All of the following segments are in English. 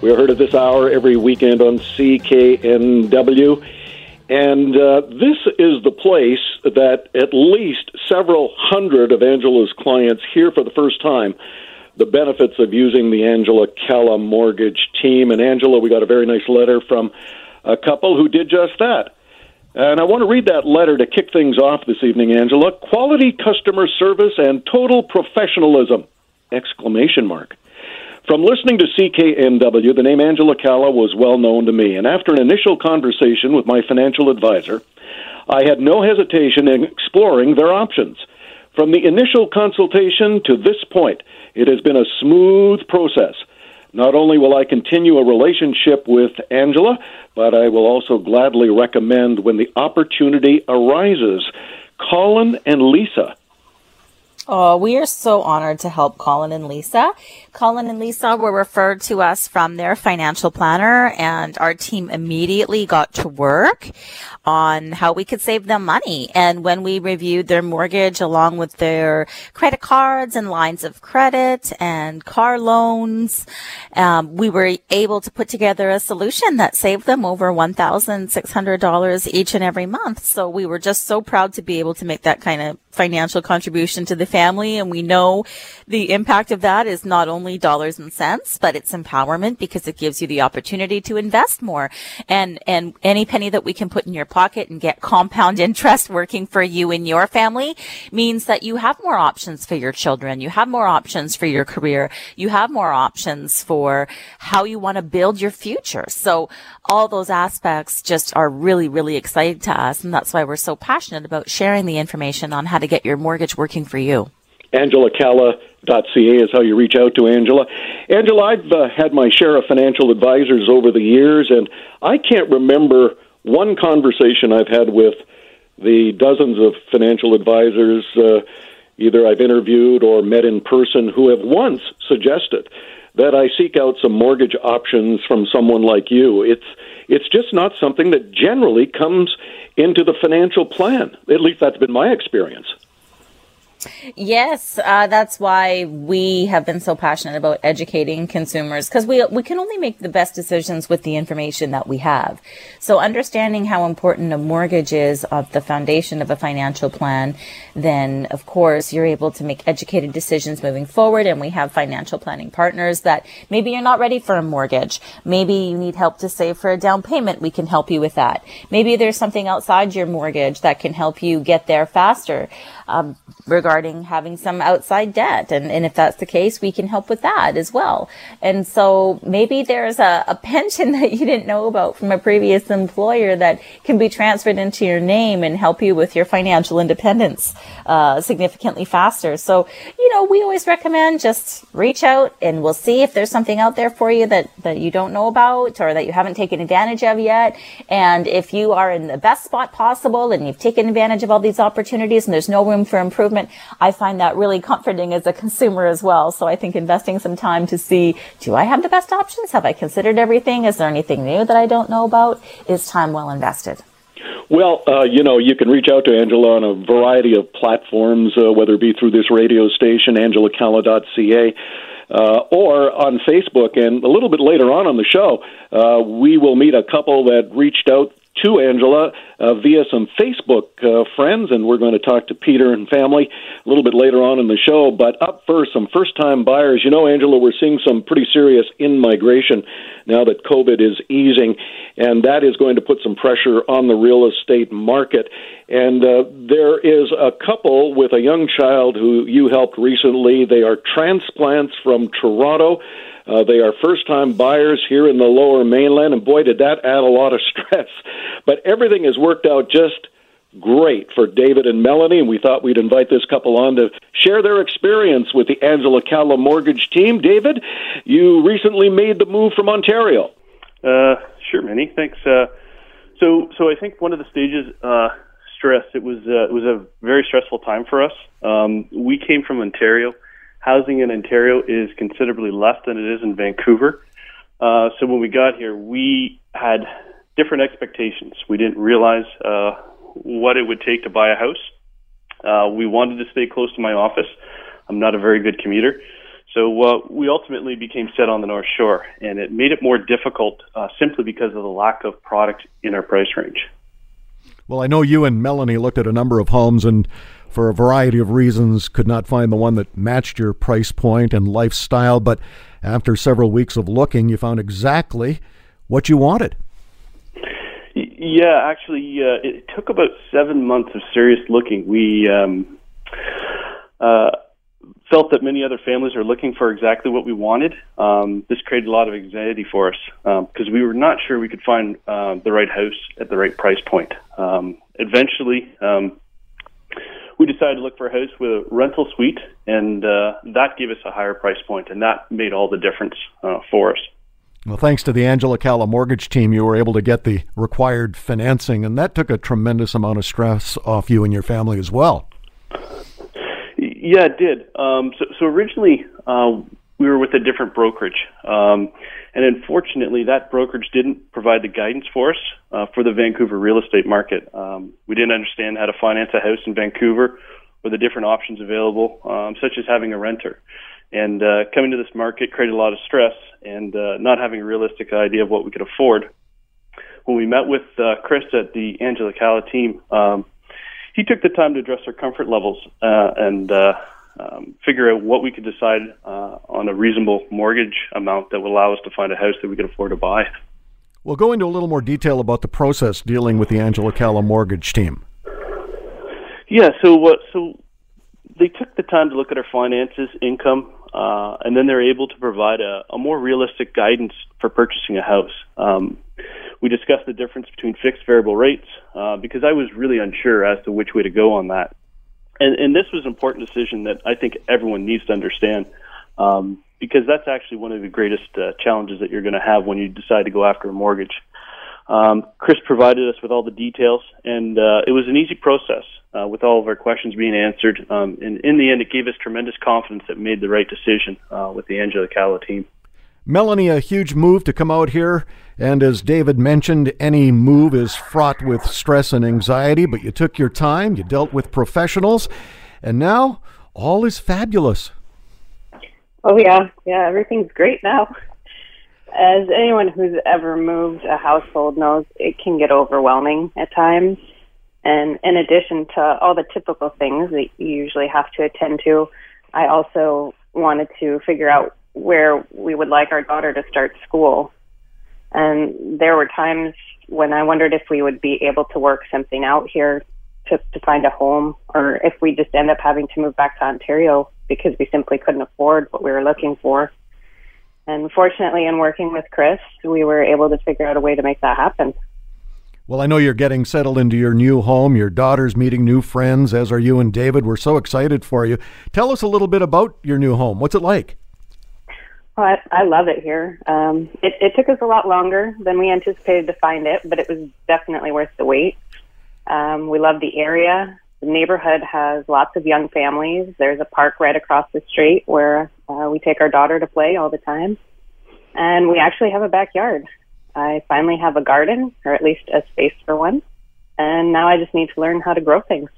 We are heard at this hour every weekend on CKNW. And uh, this is the place that at least several hundred of Angela's clients hear for the first time the benefits of using the Angela Calla mortgage team. And Angela, we got a very nice letter from a couple who did just that. And I want to read that letter to kick things off this evening, Angela. Quality customer service and total professionalism! Exclamation mark. From listening to CKNW, the name Angela Calla was well known to me, and after an initial conversation with my financial advisor, I had no hesitation in exploring their options. From the initial consultation to this point, it has been a smooth process. Not only will I continue a relationship with Angela, but I will also gladly recommend when the opportunity arises. Colin and Lisa Oh, we are so honored to help Colin and Lisa. Colin and Lisa were referred to us from their financial planner and our team immediately got to work on how we could save them money. And when we reviewed their mortgage along with their credit cards and lines of credit and car loans, um, we were able to put together a solution that saved them over $1,600 each and every month. So we were just so proud to be able to make that kind of financial contribution to the family. And we know the impact of that is not only dollars and cents, but it's empowerment because it gives you the opportunity to invest more. And, and any penny that we can put in your pocket and get compound interest working for you and your family means that you have more options for your children. You have more options for your career. You have more options for how you want to build your future. So all those aspects just are really, really exciting to us. And that's why we're so passionate about sharing the information on how to get your mortgage working for you. angela AngelaCalla.ca is how you reach out to Angela. Angela, I've uh, had my share of financial advisors over the years, and I can't remember one conversation I've had with the dozens of financial advisors, uh, either I've interviewed or met in person, who have once suggested that I seek out some mortgage options from someone like you. It's it's just not something that generally comes into the financial plan. At least that's been my experience. Yes, uh, that's why we have been so passionate about educating consumers because we we can only make the best decisions with the information that we have. So understanding how important a mortgage is of the foundation of a financial plan, then of course you're able to make educated decisions moving forward. And we have financial planning partners that maybe you're not ready for a mortgage. Maybe you need help to save for a down payment. We can help you with that. Maybe there's something outside your mortgage that can help you get there faster. Um, regarding having some outside debt. And, and if that's the case, we can help with that as well. And so maybe there's a, a pension that you didn't know about from a previous employer that can be transferred into your name and help you with your financial independence uh, significantly faster. So, you know, we always recommend just reach out and we'll see if there's something out there for you that, that you don't know about or that you haven't taken advantage of yet. And if you are in the best spot possible and you've taken advantage of all these opportunities and there's no room for improvement, I find that really comforting as a consumer as well. So I think investing some time to see, do I have the best options? Have I considered everything? Is there anything new that I don't know about? Is time well invested? Well, uh, you know, you can reach out to Angela on a variety of platforms, uh, whether it be through this radio station, angelacalla.ca, uh, or on Facebook. And a little bit later on on the show, uh, we will meet a couple that reached out to Angela uh, via some Facebook uh, friends, and we're going to talk to Peter and family a little bit later on in the show. But up first, some first time buyers. You know, Angela, we're seeing some pretty serious in migration now that COVID is easing, and that is going to put some pressure on the real estate market. And uh, there is a couple with a young child who you helped recently. They are transplants from Toronto. Uh, they are first time buyers here in the lower mainland, and boy, did that add a lot of stress. But everything has worked out just great for David and Melanie, and we thought we'd invite this couple on to share their experience with the Angela Calla mortgage team. David, you recently made the move from Ontario. Uh, sure, Manny. Thanks. Uh, so, so I think one of the stages, uh, stress. It was uh, it was a very stressful time for us. Um, we came from Ontario. Housing in Ontario is considerably less than it is in Vancouver. Uh, so when we got here, we had different expectations. We didn't realize uh, what it would take to buy a house. Uh, we wanted to stay close to my office. I'm not a very good commuter. So uh, we ultimately became set on the North Shore, and it made it more difficult uh, simply because of the lack of product in our price range. Well, I know you and Melanie looked at a number of homes and for a variety of reasons could not find the one that matched your price point and lifestyle, but after several weeks of looking, you found exactly what you wanted. Yeah, actually, uh, it took about seven months of serious looking. We um, uh, felt that many other families are looking for exactly what we wanted. Um, this created a lot of anxiety for us because um, we were not sure we could find uh, the right house at the right price point. Um, eventually, um, we decided to look for a house with a rental suite, and uh, that gave us a higher price point, and that made all the difference uh, for us. Well, thanks to the Angela Calla mortgage team, you were able to get the required financing, and that took a tremendous amount of stress off you and your family as well. Yeah, it did. Um, so, so originally, uh, we were with a different brokerage. Um, and unfortunately, that brokerage didn't provide the guidance for us uh, for the Vancouver real estate market. Um, we didn't understand how to finance a house in Vancouver or the different options available, um, such as having a renter. And uh, coming to this market created a lot of stress and uh, not having a realistic idea of what we could afford. When we met with uh, Chris at the Angela Calla team, um, he took the time to address our comfort levels uh, and uh, um, figure out what we could decide uh, on a reasonable mortgage amount that would allow us to find a house that we could afford to buy. We'll go into a little more detail about the process dealing with the Angela Calla mortgage team. Yeah, so uh, so they took the time to look at our finances, income, uh, and then they're able to provide a, a, more realistic guidance for purchasing a house. Um, we discussed the difference between fixed variable rates uh, because I was really unsure as to which way to go on that and, and this was an important decision that I think everyone needs to understand um, because that's actually one of the greatest uh, challenges that you're going to have when you decide to go after a mortgage. Um, Chris provided us with all the details, and uh, it was an easy process uh, with all of our questions being answered. Um, and in the end, it gave us tremendous confidence that we made the right decision uh, with the Angela Calla team. Melanie, a huge move to come out here. And as David mentioned, any move is fraught with stress and anxiety, but you took your time, you dealt with professionals, and now all is fabulous. Oh, yeah. Yeah, everything's great now. As anyone who's ever moved a household knows, it can get overwhelming at times. And in addition to all the typical things that you usually have to attend to, I also wanted to figure out where we would like our daughter to start school. And there were times when I wondered if we would be able to work something out here to, to find a home or if we just end up having to move back to Ontario because we simply couldn't afford what we were looking for. And fortunately, in working with Chris, we were able to figure out a way to make that happen. Well, I know you're getting settled into your new home. Your daughter's meeting new friends, as are you and David. We're so excited for you. Tell us a little bit about your new home. What's it like? Oh, I, I love it here. Um, it, it took us a lot longer than we anticipated to find it, but it was definitely worth the wait. Um, we love the area. The neighborhood has lots of young families. There's a park right across the street where uh, we take our daughter to play all the time. And we actually have a backyard. I finally have a garden, or at least a space for one and now I just need to learn how to grow things.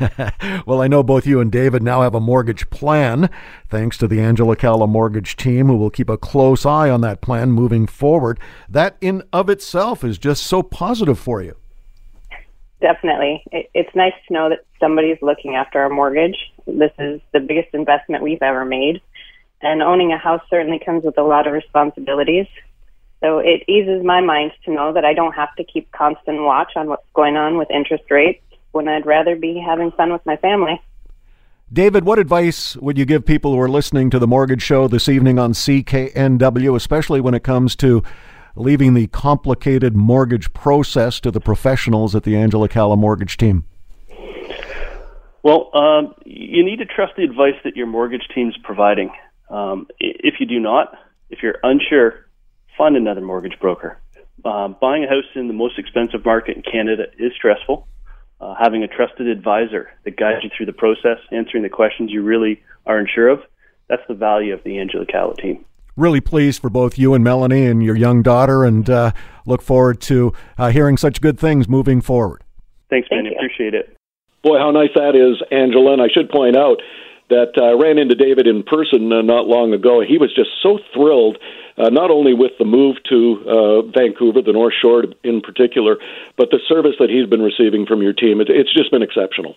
well, I know both you and David now have a mortgage plan, thanks to the Angela Calla mortgage team, who will keep a close eye on that plan moving forward. That in of itself is just so positive for you. Definitely. It's nice to know that somebody's looking after our mortgage. This is the biggest investment we've ever made. And owning a house certainly comes with a lot of responsibilities. So it eases my mind to know that I don't have to keep constant watch on what's going on with interest rates when I'd rather be having fun with my family. David, what advice would you give people who are listening to the Mortgage Show this evening on CKNW, especially when it comes to leaving the complicated mortgage process to the professionals at the Angela Calla mortgage team? Well, um, you need to trust the advice that your mortgage team's providing. Um, if you do not, if you're unsure, find another mortgage broker. Uh, buying a house in the most expensive market in Canada is stressful. Uh, having a trusted advisor that guides you through the process, answering the questions you really are unsure of, that's the value of the Angela Calla team. Really pleased for both you and Melanie and your young daughter, and uh, look forward to uh, hearing such good things moving forward. Thanks, man. Thank Appreciate it. Boy, how nice that is, Angela. And I should point out that I ran into David in person uh, not long ago. He was just so thrilled, uh, not only with the move to uh, Vancouver, the North Shore in particular, but the service that he's been receiving from your team. It, it's just been exceptional.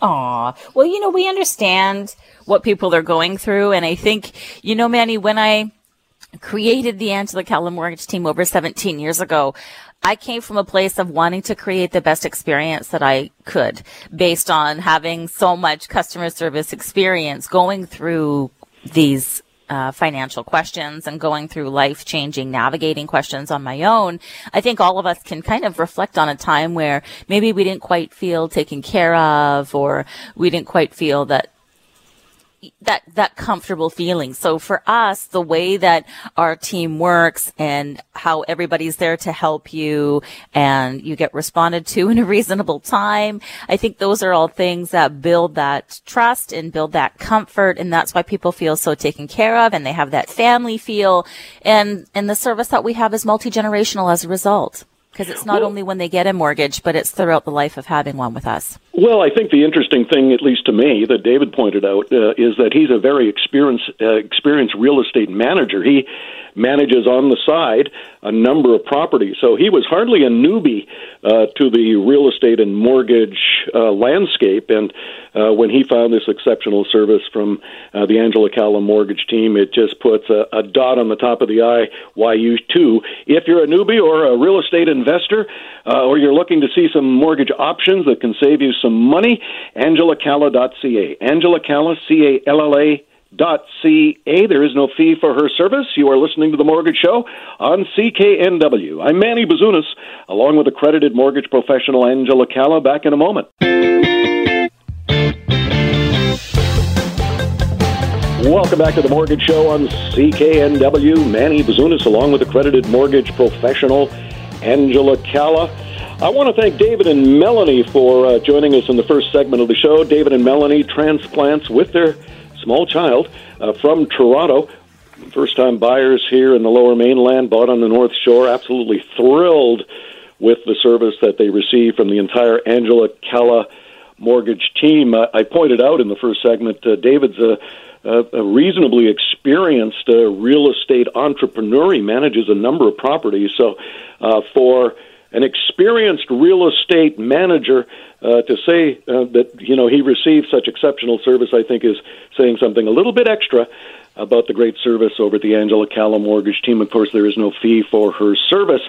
Aw, well, you know, we understand what people are going through, and I think, you know, Manny, when I created the Angela Calla Mortgage team over 17 years ago, I came from a place of wanting to create the best experience that I could based on having so much customer service experience going through these uh, financial questions and going through life changing navigating questions on my own, I think all of us can kind of reflect on a time where maybe we didn't quite feel taken care of or we didn't quite feel that that that comfortable feeling. So for us, the way that our team works and how everybody's there to help you and you get responded to in a reasonable time, I think those are all things that build that trust and build that comfort. And that's why people feel so taken care of and they have that family feel. And and the service that we have is multi-generational as a result because it's not well, only when they get a mortgage, but it's throughout the life of having one with us. Well, I think the interesting thing, at least to me, that David pointed out, uh, is that he's a very experienced, uh, experienced real estate manager. He manages on the side a number of properties. So he was hardly a newbie uh, to the real estate and mortgage uh, landscape. And uh, when he found this exceptional service from uh, the Angela Calla mortgage team, it just puts a, a dot on the top of the I. Why you too? If you're a newbie or a real estate investor, uh, or you're looking to see some mortgage options that can save you some money, AngelaCalla.ca. Angela Calla, C A L L A ca. There is no fee for her service. You are listening to The Mortgage Show on CKNW. I'm Manny Bazunas, along with accredited mortgage professional Angela Calla. Back in a moment. Welcome back to The Mortgage Show on CKNW. Manny Bazunas, along with accredited mortgage professional Angela Calla. I want to thank David and Melanie for uh, joining us in the first segment of the show. David and Melanie transplants with their small child uh, from Toronto. First time buyers here in the lower mainland, bought on the North Shore, absolutely thrilled with the service that they received from the entire Angela Calla mortgage team. Uh, I pointed out in the first segment, uh, David's a, a, reasonably experienced uh, real estate entrepreneur. He manages a number of properties. So, uh, for an experienced real estate manager uh, to say uh, that you know he received such exceptional service, I think, is saying something a little bit extra about the great service over at the Angela Calla Mortgage Team. Of course, there is no fee for her service.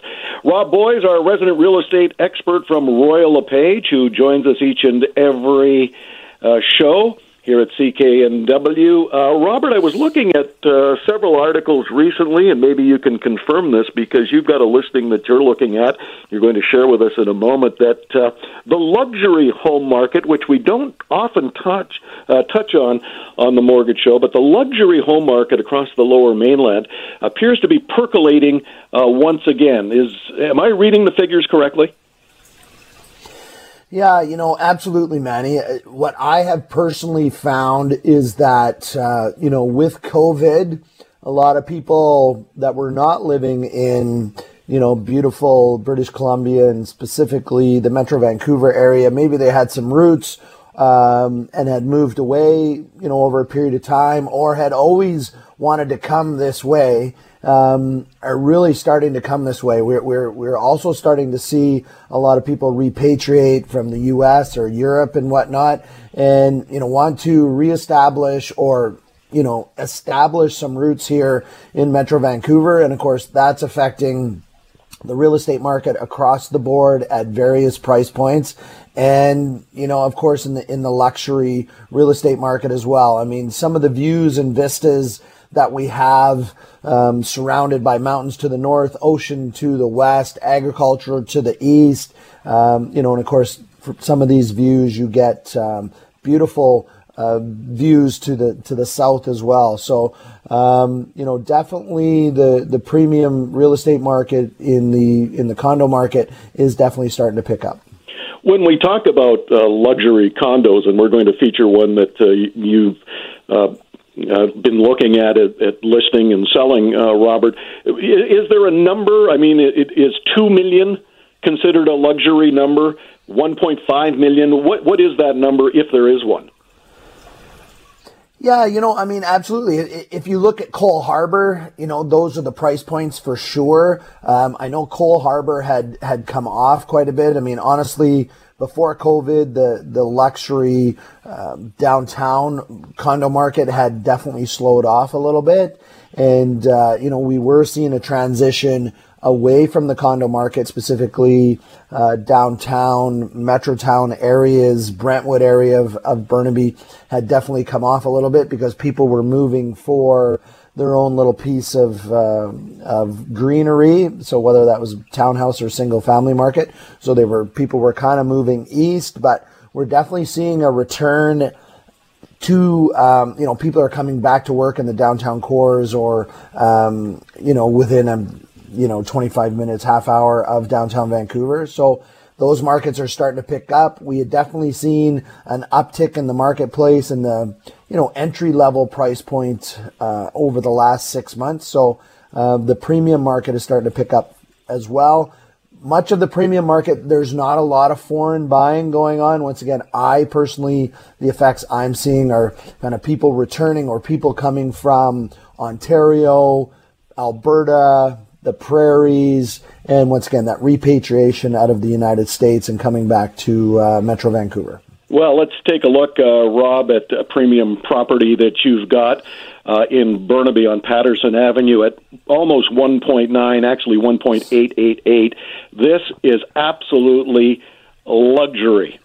Rob Boies, our resident real estate expert from Royal LePage, who joins us each and every uh, show here at CKNW. Uh, Robert, I was looking at uh, several articles recently, and maybe you can confirm this because you've got a listing that you're looking at. You're going to share with us in a moment that uh, the luxury home market, which we don't often touch uh, touch on on the mortgage show, but the luxury home market across the Lower Mainland appears to be percolating uh, once again. Is am I reading the figures correctly? Yeah, you know, absolutely, Manny. Uh, what I have personally found is that, uh, you know, with COVID, a lot of people that were not living in, you know, beautiful British Columbia and specifically the Metro Vancouver area, maybe they had some roots um, and had moved away, you know, over a period of time or had always wanted to come this way um, are really starting to come this way. We're, we're, we're also starting to see a lot of people repatriate from the U.S. or Europe and whatnot, and you know want to reestablish or you know establish some roots here in Metro Vancouver, and of course that's affecting the real estate market across the board at various price points and you know of course in the in the luxury real estate market as well i mean some of the views and vistas that we have um, surrounded by mountains to the north, ocean to the west, agriculture to the east. Um, you know, and of course, for some of these views, you get um, beautiful uh, views to the to the south as well. So um, you know, definitely the the premium real estate market in the in the condo market is definitely starting to pick up. When we talk about uh, luxury condos, and we're going to feature one that uh, you've uh, been looking at it, at listing and selling, uh, Robert. Is there a number? I mean, it, is two million considered a luxury number? One point five million. What what is that number if there is one? Yeah, you know, I mean, absolutely. If you look at Coal Harbour, you know, those are the price points for sure. Um, I know Coal Harbour had had come off quite a bit. I mean, honestly, before COVID, the the luxury um, downtown condo market had definitely slowed off a little bit, and uh, you know, we were seeing a transition away from the condo market, specifically uh, downtown, Metrotown areas, Brentwood area of, of Burnaby had definitely come off a little bit because people were moving for their own little piece of uh, of greenery. So whether that was townhouse or single family market, so they were people were kind of moving east, but we're definitely seeing a return to um, you know people are coming back to work in the downtown cores or um, you know within a you know 25 minutes half hour of downtown vancouver so those markets are starting to pick up. We had definitely seen an uptick in the marketplace and the you know entry level price point uh, over the last six months. So uh, the premium market is starting to pick up as well. Much of the premium market, there's not a lot of foreign buying going on. Once again, I personally, the effects I'm seeing are kind of people returning or people coming from Ontario, Alberta, the prairies, and once again, that repatriation out of the United States and coming back to uh, Metro Vancouver. Well, let's take a look, uh, Rob, at a premium property that you've got uh, in Burnaby on Patterson Avenue at almost 1.9, actually 1.888. This is absolutely luxury.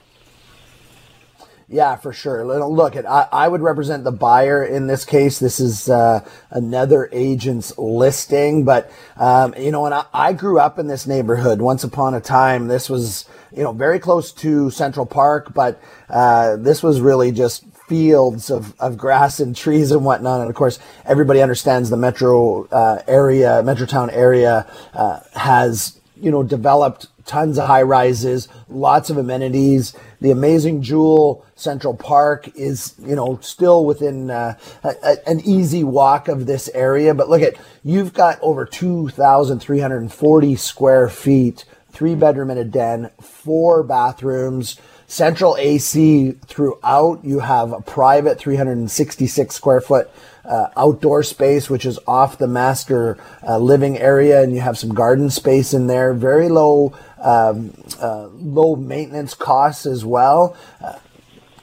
Yeah, for sure. Look, I, I would represent the buyer in this case. This is uh, another agent's listing, but um, you know, and I, I grew up in this neighborhood. Once upon a time, this was you know very close to Central Park, but uh, this was really just fields of, of grass and trees and whatnot. And of course, everybody understands the metro uh, area, Metrotown area uh, has you know developed tons of high rises, lots of amenities. The amazing Jewel Central Park is, you know, still within uh, a, an easy walk of this area. But look at, you've got over 2,340 square feet, three bedroom and a den, four bathrooms, central AC throughout. You have a private 366 square foot uh, outdoor space, which is off the master uh, living area, and you have some garden space in there. Very low, um, uh, low maintenance costs as well. Uh,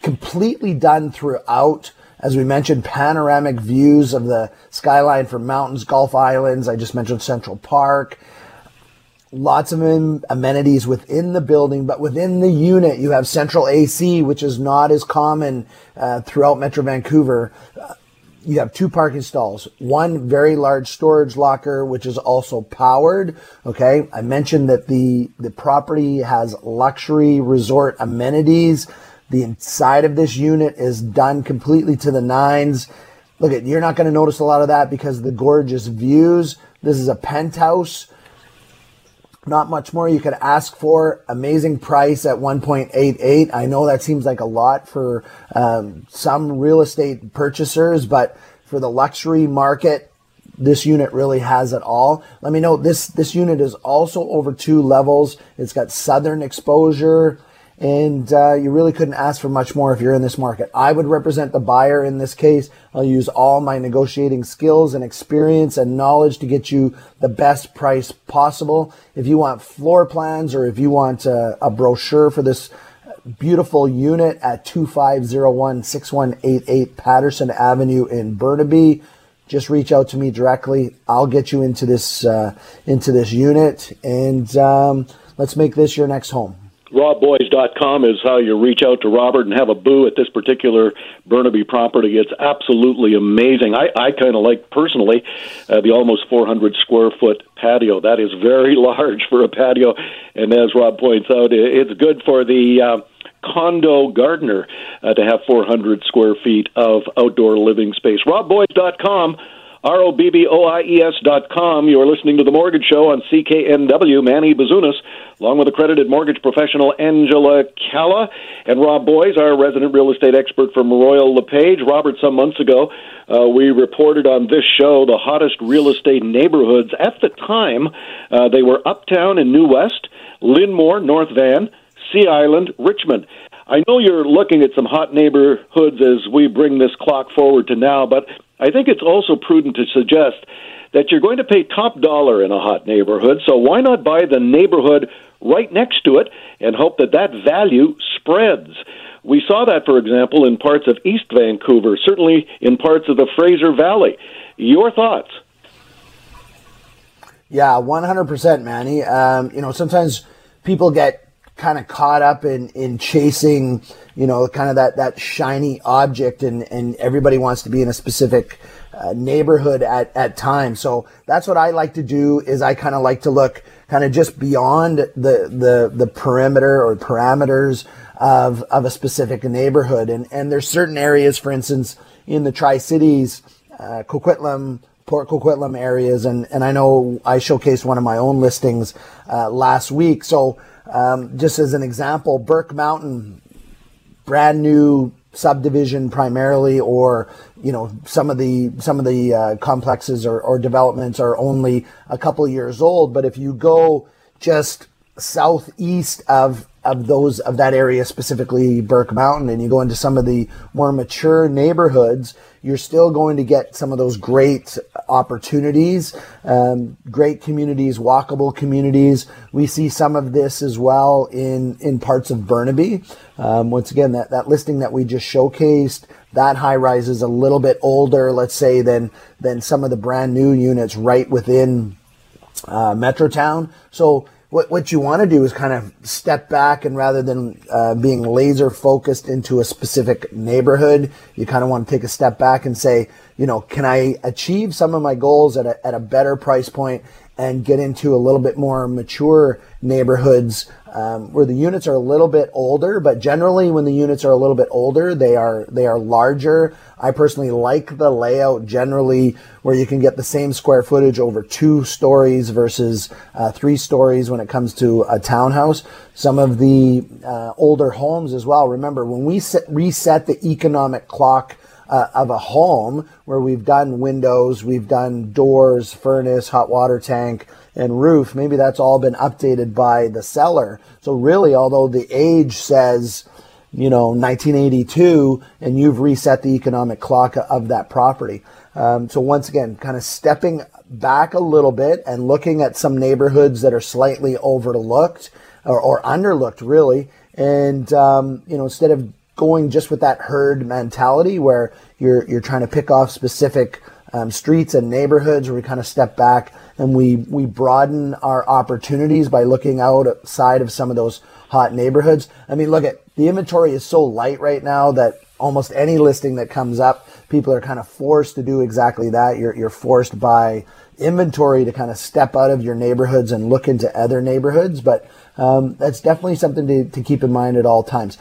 completely done throughout. As we mentioned, panoramic views of the skyline from mountains, Gulf Islands. I just mentioned Central Park lots of amenities within the building, but within the unit, you have central AC, which is not as common uh, throughout Metro Vancouver. You have two parking stalls, one very large storage locker, which is also powered. Okay. I mentioned that the, the property has luxury resort amenities. The inside of this unit is done completely to the nines. Look at, you're not going to notice a lot of that because the gorgeous views. This is a penthouse not much more you could ask for. Amazing price at 1.88. I know that seems like a lot for um, some real estate purchasers, but for the luxury market, this unit really has it all. Let me know this this unit is also over two levels. It's got southern exposure and uh, you really couldn't ask for much more if you're in this market. I would represent the buyer in this case. I'll use all my negotiating skills and experience and knowledge to get you the best price possible. If you want floor plans or if you want a, a brochure for this beautiful unit at 2501 6188 Patterson Avenue in Burnaby, just reach out to me directly. I'll get you into this uh, into this unit, and um, let's make this your next home. RobBoies.com is how you reach out to Robert and have a boo at this particular Burnaby property. It's absolutely amazing. I, I kind of like personally uh, the almost 400 square foot patio. That is very large for a patio, and as Rob points out, it's good for the. Uh, condo gardener uh, to have 400 square feet of outdoor living space. RobBoies.com R O B B O I E S dot com. You are listening to The Mortgage Show on CKNW. Manny Bazunas, along with accredited mortgage professional Angela Calla, and Rob Boies, our resident real estate expert from Royal LePage. Robert, some months ago, uh, we reported on this show the hottest real estate neighborhoods. At the time, uh, they were Uptown and New West, Lynnmour, North Van, Sea Island, Richmond. I know you're looking at some hot neighborhoods as we bring this clock forward to now, but I think it's also prudent to suggest that you're going to pay top dollar in a hot neighborhood, so why not buy the neighborhood right next to it and hope that that value spreads? We saw that, for example, in parts of East Vancouver, certainly in parts of the Fraser Valley. Your thoughts? Yeah, 100%, Manny. Um, you know, sometimes people get kind of caught up in, in chasing, you know, kind of that, that shiny object and, and everybody wants to be in a specific uh, neighborhood at, at times. So that's what I like to do is I kind of like to look kind of just beyond the, the, the perimeter or parameters of, of a specific neighborhood. And, and there's certain areas, for instance, in the Tri-Cities, uh, Coquitlam, Port Coquitlam areas, and, and I know I showcased one of my own listings uh, last week. So um, just as an example, Burke Mountain, brand new subdivision primarily, or you know some of the some of the uh, complexes or, or developments are only a couple years old. But if you go just southeast of of those of that area specifically Burke Mountain and you go into some of the more mature neighborhoods you're still going to get some of those great opportunities um, great communities walkable communities. We see some of this as well in in parts of Burnaby. Um, once again that, that listing that we just showcased that high rise is a little bit older let's say than than some of the brand new units right within uh, Metrotown so what what you want to do is kind of step back and rather than uh, being laser focused into a specific neighborhood, you kind of want to take a step back and say, you know, can I achieve some of my goals at a, at a better price point and get into a little bit more mature neighborhoods um, where the units are a little bit older. But generally, when the units are a little bit older, they are they are larger. I personally like the layout generally where you can get the same square footage over two stories versus uh, three stories when it comes to a townhouse. Some of the uh, older homes as well. Remember, when we set, reset the economic clock uh, of a home where we've done windows, we've done doors, furnace, hot water tank, and roof, maybe that's all been updated by the seller. So really, although the age says, you know, 1982, and you've reset the economic clock of that property. Um, so once again, kind of stepping back a little bit and looking at some neighborhoods that are slightly overlooked or, or underlooked, really. And um, you know, instead of going just with that herd mentality where you're you're trying to pick off specific um, streets and neighborhoods where we kind of step back and we we broaden our opportunities by looking outside of some of those hot neighborhoods. I mean, look at the inventory is so light right now that almost any listing that comes up, people are kind of forced to do exactly that. You're you're forced by inventory to kind of step out of your neighborhoods and look into other neighborhoods, but um, that's definitely something to, to keep in mind at all times.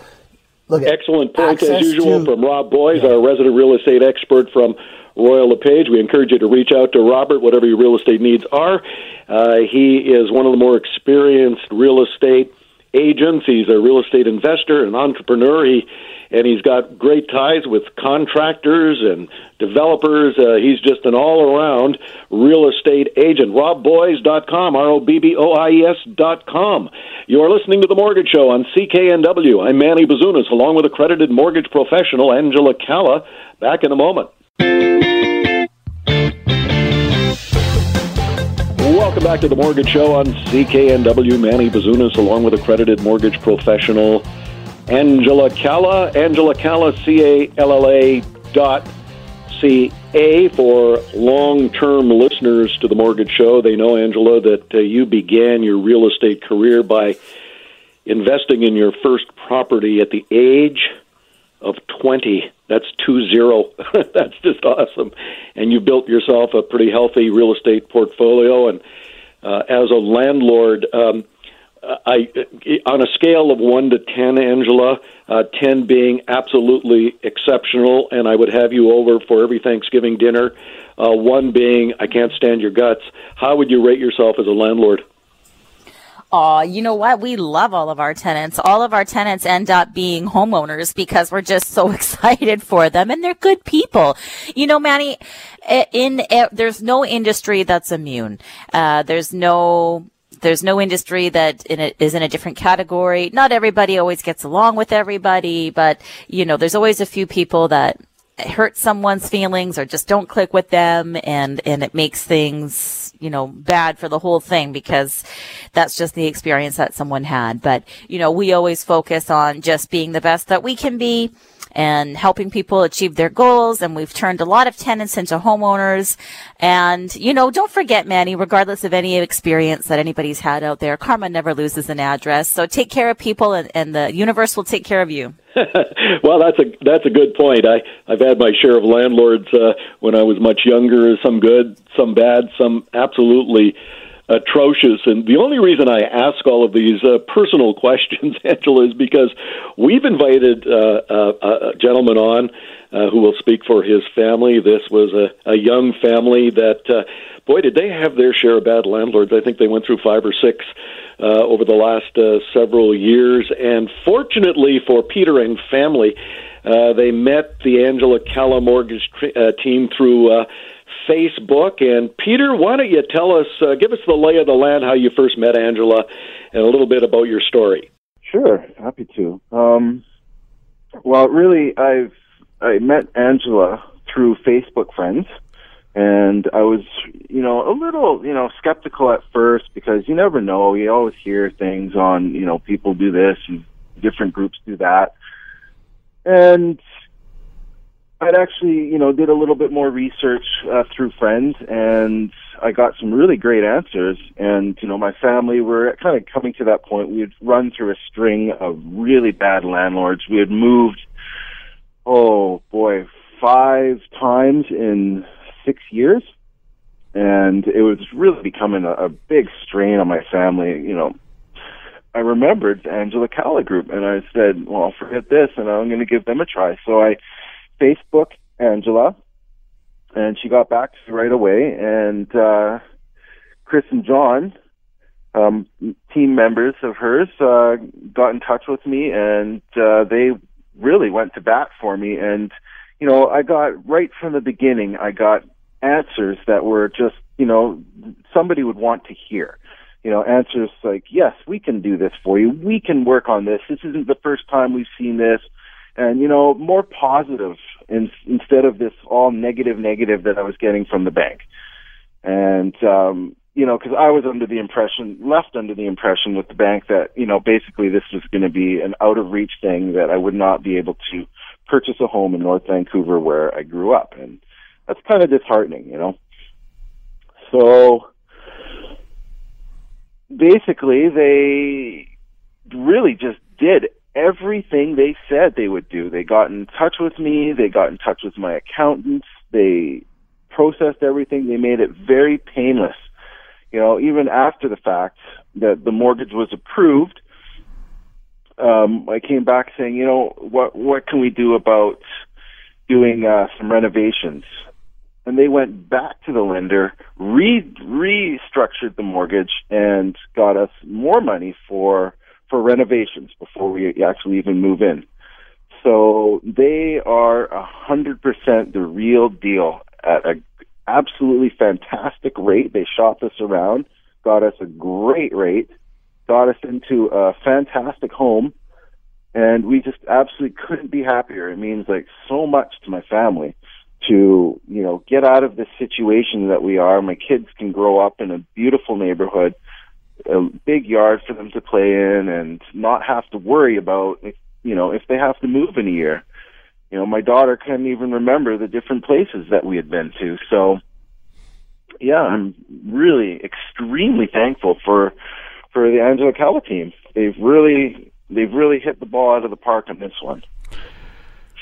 Look, excellent point as usual to, from Rob Boies, yeah. our resident real estate expert from Royal LePage. We encourage you to reach out to Robert, whatever your real estate needs are. Uh, he is one of the more experienced real estate agents. He's a real estate investor, an entrepreneur. He and he's got great ties with contractors and developers. Uh, he's just an all-around real estate agent. RobBoies.com, R-O-B-B-O-I-E-S.com. You are listening to The Mortgage Show on CKNW. I'm Manny Bazunas, along with accredited mortgage professional Angela Calla. Back in a moment. Welcome back to the Mortgage Show on CKNW. Manny Bazunas, along with accredited mortgage professional Angela Calla. Angela Calla, C A L L A dot C A for long term listeners to the Mortgage Show. They know, Angela, that uh, you began your real estate career by investing in your first property at the age of 20. That's two zero. That's just awesome. And you built yourself a pretty healthy real estate portfolio. And uh, as a landlord, um, I on a scale of one to ten, Angela, uh, ten being absolutely exceptional, and I would have you over for every Thanksgiving dinner. Uh, one being I can't stand your guts. How would you rate yourself as a landlord? Aw, you know what? We love all of our tenants. All of our tenants end up being homeowners because we're just so excited for them and they're good people. You know, Manny, in, in there's no industry that's immune. Uh, there's no there's no industry that in a, is in a different category. Not everybody always gets along with everybody, but you know, there's always a few people that hurt someone's feelings or just don't click with them and and it makes things you know bad for the whole thing because that's just the experience that someone had but you know we always focus on just being the best that we can be and helping people achieve their goals. And we've turned a lot of tenants into homeowners. And, you know, don't forget, Manny, regardless of any experience that anybody's had out there, karma never loses an address. So take care of people and, and the universe will take care of you. well, that's a that's a good point. I I've had my share of landlords uh, when I was much younger. Some good, some bad, some absolutely atrocious. And the only reason I ask all of these uh, personal questions, Angela, is because we've invited uh, a, a gentleman on uh, who will speak for his family. This was a, a young family that, uh, boy, did they have their share of bad landlords. I think they went through five or six. Uh, over the last uh, several years, and fortunately for Peter and family, uh, they met the Angela Calla mortgage tr- uh, team through uh, Facebook. And Peter, why don't you tell us, uh, give us the lay of the land, how you first met Angela, and a little bit about your story. Sure, happy to. Um, well, really, I've I met Angela through Facebook friends, and I was, you know, a little, you know, skeptical at first because you never know. You always hear things on, you know, people do this and different groups do that, and I'd actually, you know, did a little bit more research uh, through friends, and I got some really great answers. And you know, my family were kind of coming to that point. We had run through a string of really bad landlords. We had moved, oh boy, five times in six years, and it was really becoming a, a big strain on my family. You know, I remembered the Angela Calla Group, and I said, "Well, forget this, and I'm going to give them a try." So I Facebook Angela, and she got back to right away. And uh, Chris and John, um, team members of hers, uh, got in touch with me, and uh, they really went to bat for me. And you know, I got right from the beginning, I got answers that were just, you know, somebody would want to hear. You know, answers like, yes, we can do this for you. We can work on this. This isn't the first time we've seen this and you know more positive in, instead of this all negative negative that I was getting from the bank. And um, you know, because I was under the impression, left under the impression with the bank that you know basically this was going to be an out of reach thing that I would not be able to purchase a home in North Vancouver where I grew up, and that's kind of disheartening, you know. So basically, they really just did everything they said they would do. They got in touch with me, they got in touch with my accountants, they processed everything, they made it very painless. You know, even after the fact that the mortgage was approved, um, I came back saying, you know, what what can we do about doing uh, some renovations? And they went back to the lender, re restructured the mortgage, and got us more money for for renovations before we actually even move in. So they are a hundred percent the real deal at a absolutely fantastic rate. They shopped us around, got us a great rate, got us into a fantastic home, and we just absolutely couldn't be happier. It means like so much to my family to, you know, get out of this situation that we are. My kids can grow up in a beautiful neighborhood a big yard for them to play in and not have to worry about you know if they have to move in a year you know my daughter can't even remember the different places that we had been to so yeah i'm really extremely thankful for for the Angela Calla team. They've really they've really hit the ball out of the park on this one.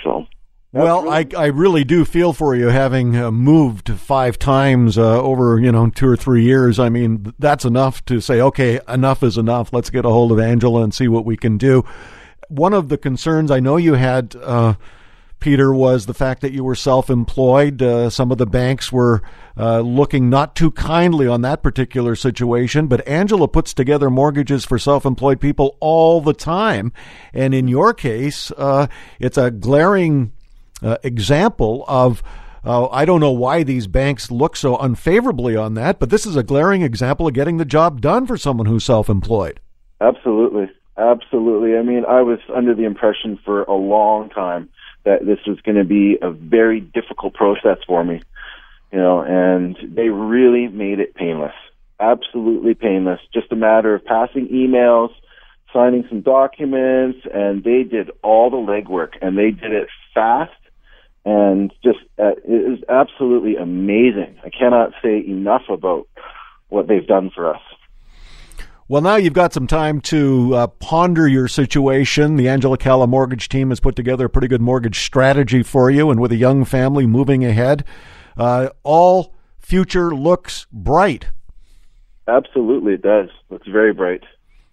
So. Well, really- I, I really do feel for you having uh, moved five times uh, over you know two or three years. I mean that's enough to say okay, enough is enough. Let's get a hold of Angela and see what we can do. One of the concerns I know you had. Uh, Peter, was the fact that you were self employed. Uh, some of the banks were uh, looking not too kindly on that particular situation, but Angela puts together mortgages for self employed people all the time. And in your case, uh, it's a glaring uh, example of. Uh, I don't know why these banks look so unfavorably on that, but this is a glaring example of getting the job done for someone who's self employed. Absolutely. Absolutely. I mean, I was under the impression for a long time that this was going to be a very difficult process for me, you know, and they really made it painless, absolutely painless. Just a matter of passing emails, signing some documents, and they did all the legwork, and they did it fast, and just uh, it was absolutely amazing. I cannot say enough about what they've done for us. Well, now you've got some time to uh, ponder your situation. The Angela Calla mortgage team has put together a pretty good mortgage strategy for you, and with a young family moving ahead, uh, all future looks bright. Absolutely, it does. Looks very bright.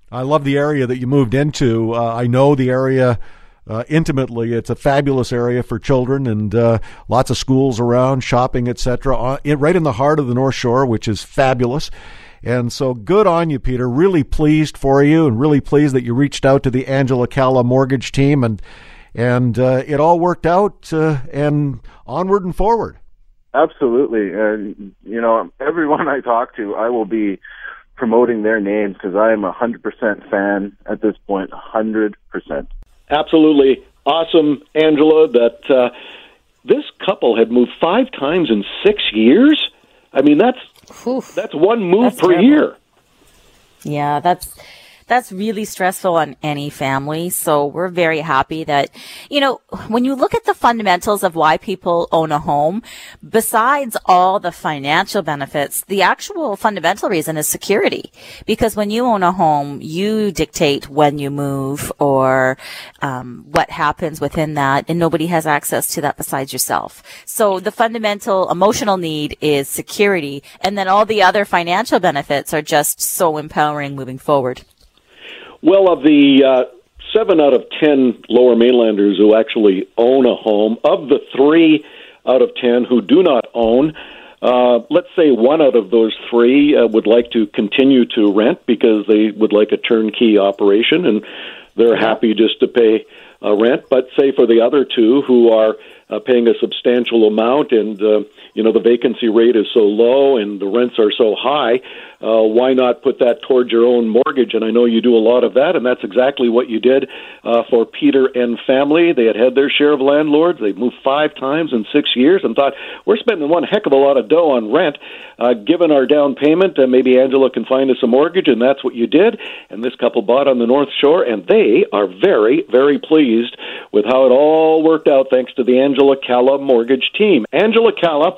I love the area that you moved into. Uh, I know the area. Uh, intimately. It's a fabulous area for children and uh, lots of schools around, shopping, etc. Uh, right in the heart of the North Shore, which is fabulous. And so good on you, Peter. Really pleased for you and really pleased that you reached out to the Angela Calla mortgage team and and uh, it all worked out uh, and onward and forward. Absolutely. And, you know, everyone I talk to, I will be promoting their names because I am a 100% fan at this point, 100%. Absolutely. Awesome, Angela, that uh, this couple had moved five times in six years. I mean, that's Oof. That's one move that's per terrible. year. Yeah, that's that's really stressful on any family. So we're very happy that, you know, when you look at the fundamentals of why people own a home, besides all the financial benefits, the actual fundamental reason is security. Because when you own a home, you dictate when you move or um, what happens within that, and nobody has access to that besides yourself. So the fundamental emotional need is security, and then all the other financial benefits are just so empowering moving forward. Well, of the uh, seven out of ten Lower Mainlanders who actually own a home, of the three out of ten who do not own, uh, let's say one out of those three uh, would like to continue to rent because they would like a turnkey operation and they're happy just to pay uh, rent. But say for the other two who are uh, paying a substantial amount and uh, you know the vacancy rate is so low and the rents are so high uh, why not put that towards your own mortgage? And I know you do a lot of that, and that's exactly what you did uh, for Peter and family. They had had their share of landlords. They moved five times in six years and thought, we're spending one heck of a lot of dough on rent. Uh, given our down payment, uh, maybe Angela can find us a mortgage, and that's what you did. And this couple bought on the North Shore, and they are very, very pleased with how it all worked out thanks to the Angela Calla mortgage team. Angela Calla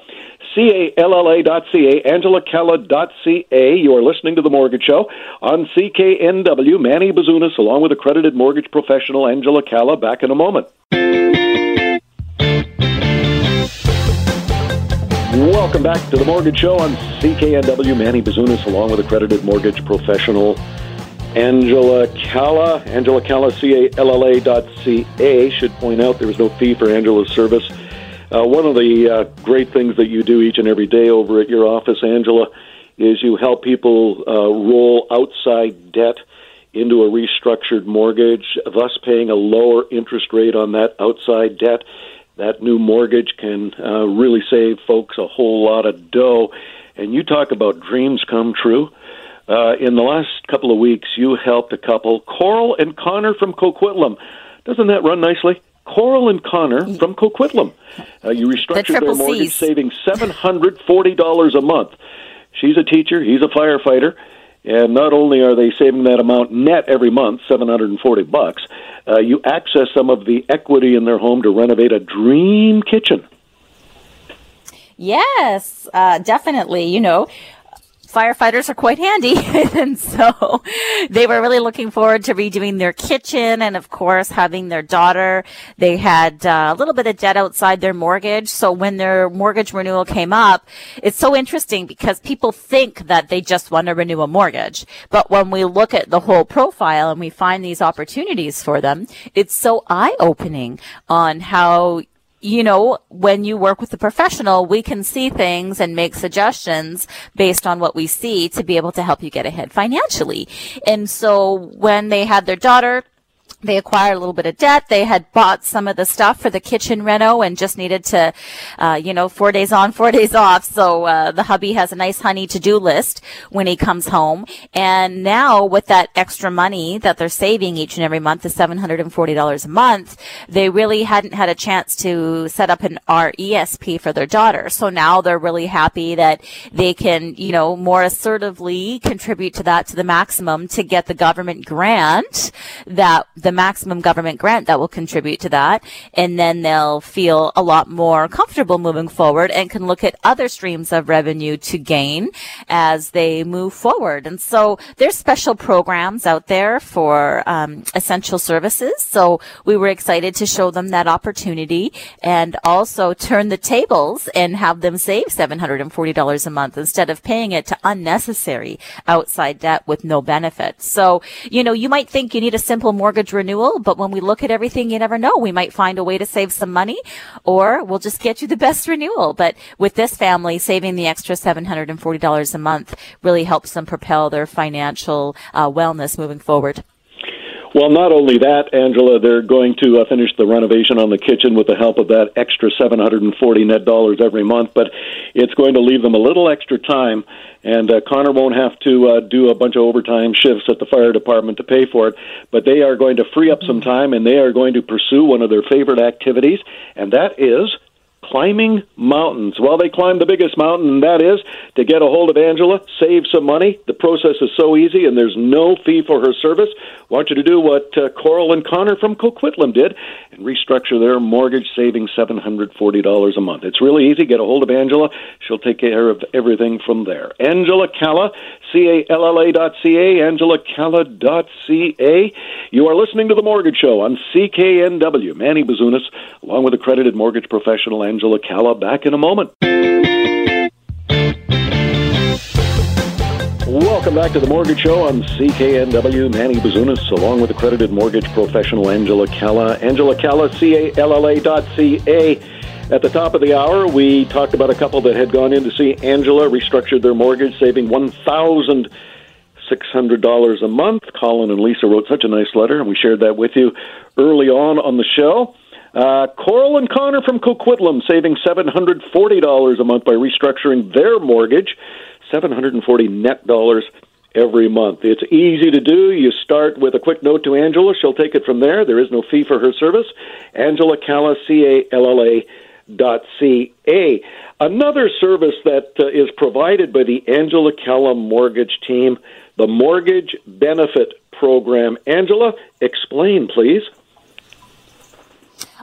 C-A-L-L-A dot C-A, angelacalla.ca. You are listening to The Mortgage Show on CKNW. Manny Bazunas, along with accredited mortgage professional Angela Calla, back in a moment. Welcome back to The Mortgage Show on CKNW. Manny Bazunas, along with accredited mortgage professional Angela Calla. Angela Calla, C-A-L-L-A dot C-A. Should point out there is no fee for Angela's service. Uh, one of the uh, great things that you do each and every day over at your office, Angela, is you help people uh, roll outside debt into a restructured mortgage, thus paying a lower interest rate on that outside debt. That new mortgage can uh, really save folks a whole lot of dough. And you talk about dreams come true. Uh, in the last couple of weeks, you helped a couple, Coral and Connor from Coquitlam. Doesn't that run nicely? Coral and Connor from Coquitlam. Uh, you restructured the their mortgage, C's. saving seven hundred forty dollars a month. She's a teacher. He's a firefighter. And not only are they saving that amount net every month, seven hundred and forty bucks, uh, you access some of the equity in their home to renovate a dream kitchen. Yes, uh, definitely. You know, firefighters are quite handy. and so they were really looking forward to redoing their kitchen and of course having their daughter. They had uh, a little bit of debt outside their mortgage. So when their mortgage renewal came up, it's so interesting because people think that they just want to renew a mortgage. But when we look at the whole profile and we find these opportunities for them, it's so eye opening on how you know, when you work with a professional, we can see things and make suggestions based on what we see to be able to help you get ahead financially. And so when they had their daughter, they acquired a little bit of debt. They had bought some of the stuff for the kitchen reno and just needed to, uh, you know, four days on, four days off. So uh, the hubby has a nice honey to-do list when he comes home. And now with that extra money that they're saving each and every month, the $740 a month, they really hadn't had a chance to set up an RESP for their daughter. So now they're really happy that they can, you know, more assertively contribute to that to the maximum to get the government grant that the maximum government grant that will contribute to that. And then they'll feel a lot more comfortable moving forward and can look at other streams of revenue to gain as they move forward. And so there's special programs out there for um, essential services. So we were excited to show them that opportunity and also turn the tables and have them save $740 a month instead of paying it to unnecessary outside debt with no benefit. So, you know, you might think you need a simple mortgage renewal, but when we look at everything, you never know. We might find a way to save some money or we'll just get you the best renewal. But with this family, saving the extra $740 a month really helps them propel their financial uh, wellness moving forward. Well, not only that, Angela, they're going to uh, finish the renovation on the kitchen with the help of that extra 740 net dollars every month, but it's going to leave them a little extra time and uh, Connor won't have to uh, do a bunch of overtime shifts at the fire department to pay for it. But they are going to free up some time, and they are going to pursue one of their favorite activities, and that is climbing mountains. Well, they climb the biggest mountain, and that is to get a hold of Angela, save some money. The process is so easy, and there's no fee for her service. I want you to do what uh, Coral and Connor from Coquitlam did and restructure their mortgage, saving $740 a month. It's really easy. Get a hold of Angela. She'll take care of everything from there. Angela Calla, C-A-L-L-A dot C-A, Angela Calla dot C-A. You are listening to The Mortgage Show on CKNW. Manny Bazunas, along with accredited mortgage professional Angela Calla. Back in a moment. Welcome back to the Mortgage Show on CKNW. Manny Bazunas, along with accredited mortgage professional Angela Calla. Angela Calla, C-A-L-L-A dot C-A. At the top of the hour, we talked about a couple that had gone in to see Angela, restructured their mortgage, saving one thousand six hundred dollars a month. Colin and Lisa wrote such a nice letter, and we shared that with you early on on the show. Uh, Coral and Connor from Coquitlam saving $740 a month by restructuring their mortgage, 740 net dollars every month. It's easy to do. You start with a quick note to Angela. She'll take it from there. There is no fee for her service. Angela Calla, C-A-L-L-A dot C-A. Another service that uh, is provided by the Angela Calla Mortgage Team, the Mortgage Benefit Program. Angela, explain, please.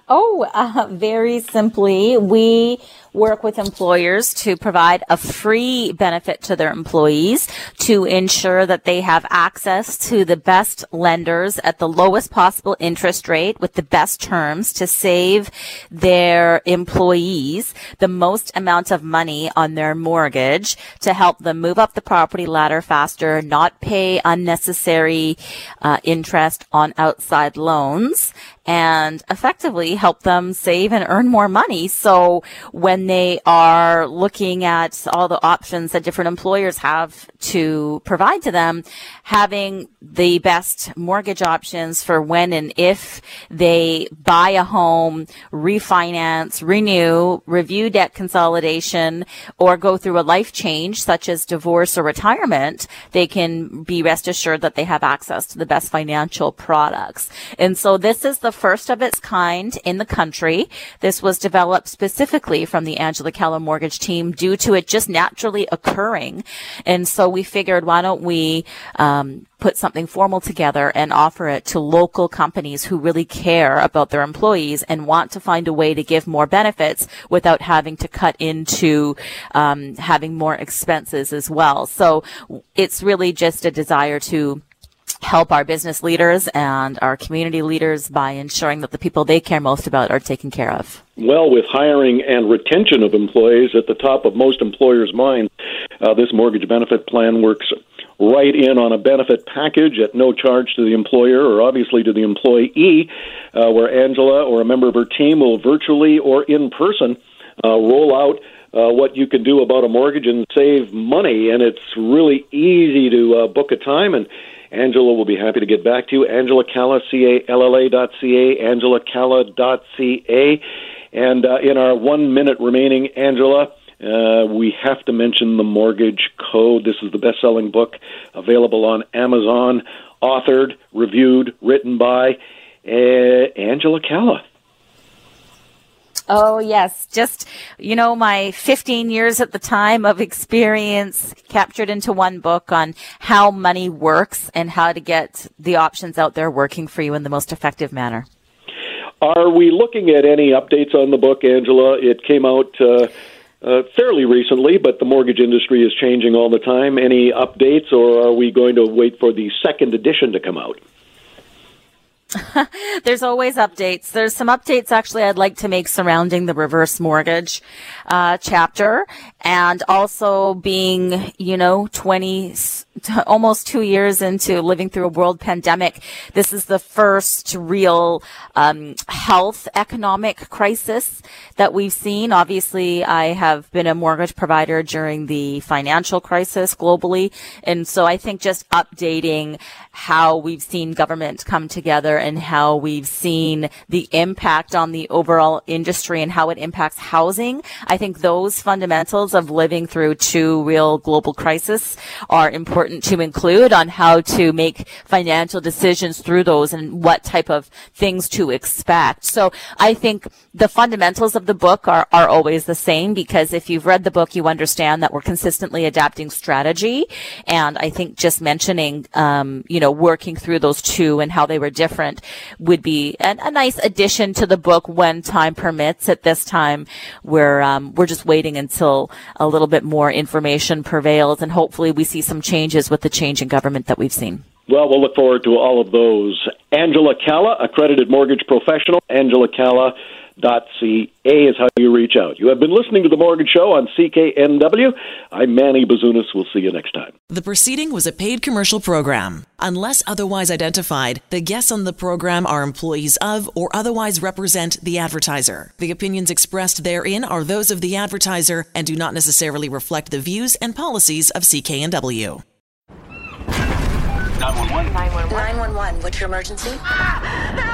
Oh, uh, very simply, we work with employers to provide a free benefit to their employees to ensure that they have access to the best lenders at the lowest possible interest rate with the best terms to save their employees the most amount of money on their mortgage to help them move up the property ladder faster, not pay unnecessary uh, interest on outside loans and effectively help them save and earn more money. So when they are looking at all the options that different employers have to provide to them, having the best mortgage options for when and if they buy a home, refinance, renew, review debt consolidation, or go through a life change such as divorce or retirement, they can be rest assured that they have access to the best financial products. And so this is the first of its kind in the country. This was developed specifically from the Angela Calla mortgage team due to it just naturally occurring. And so we figured, why don't we, um, put something formal together and offer it to local companies who really care about their employees and want to find a way to give more benefits without having to cut into um, having more expenses as well. So it's really just a desire to help our business leaders and our community leaders by ensuring that the people they care most about are taken care of. Well, with hiring and retention of employees at the top of most employers' minds, uh, this mortgage benefit plan works right in on a benefit package at no charge to the employer or obviously to the employee, uh, where Angela or a member of her team will virtually or in person uh, roll out uh, what you can do about a mortgage and save money. And it's really easy to uh, book a time. And Angela will be happy to get back to you. Angela Calla, C-A-L-L-A dot C-A, Angela Calla dot C-A. And uh, in our one minute remaining, Angela, uh, we have to mention the Mortgage Code. This is the best selling book available on Amazon, authored, reviewed, written by uh, Angela Calla. Oh, yes. Just, you know, my 15 years at the time of experience captured into one book on how money works and how to get the options out there working for you in the most effective manner. Are we looking at any updates on the book, Angela? It came out. Uh, uh, fairly recently, but the mortgage industry is changing all the time. Any updates, or are we going to wait for the second edition to come out? There's always updates. There's some updates actually I'd like to make surrounding the reverse mortgage uh, chapter, and also being, you know, 20, almost two years into living through a world pandemic. This is the first real um, health economic crisis that we've seen. Obviously, I have been a mortgage provider during the financial crisis globally, and so I think just updating how we've seen government come together and how we've seen the impact on the overall industry and how it impacts housing. I think those fundamentals of living through two real global crises are important to include on how to make financial decisions through those and what type of things to expect. So I think the fundamentals of the book are, are always the same because if you've read the book, you understand that we're consistently adapting strategy. And I think just mentioning, um, you know, working through those two and how they were different would be a, a nice addition to the book when time permits. At this time, we're um, we're just waiting until a little bit more information prevails, and hopefully, we see some changes with the change in government that we've seen. Well, we'll look forward to all of those. Angela Calla, accredited mortgage professional. Angela Calla ca is how you reach out. You have been listening to The Mortgage Show on CKNW. I'm Manny Bazunas. We'll see you next time. The proceeding was a paid commercial program. Unless otherwise identified, the guests on the program are employees of or otherwise represent the advertiser. The opinions expressed therein are those of the advertiser and do not necessarily reflect the views and policies of CKNW. 911. 911. 911. What's your emergency? Ah, I'm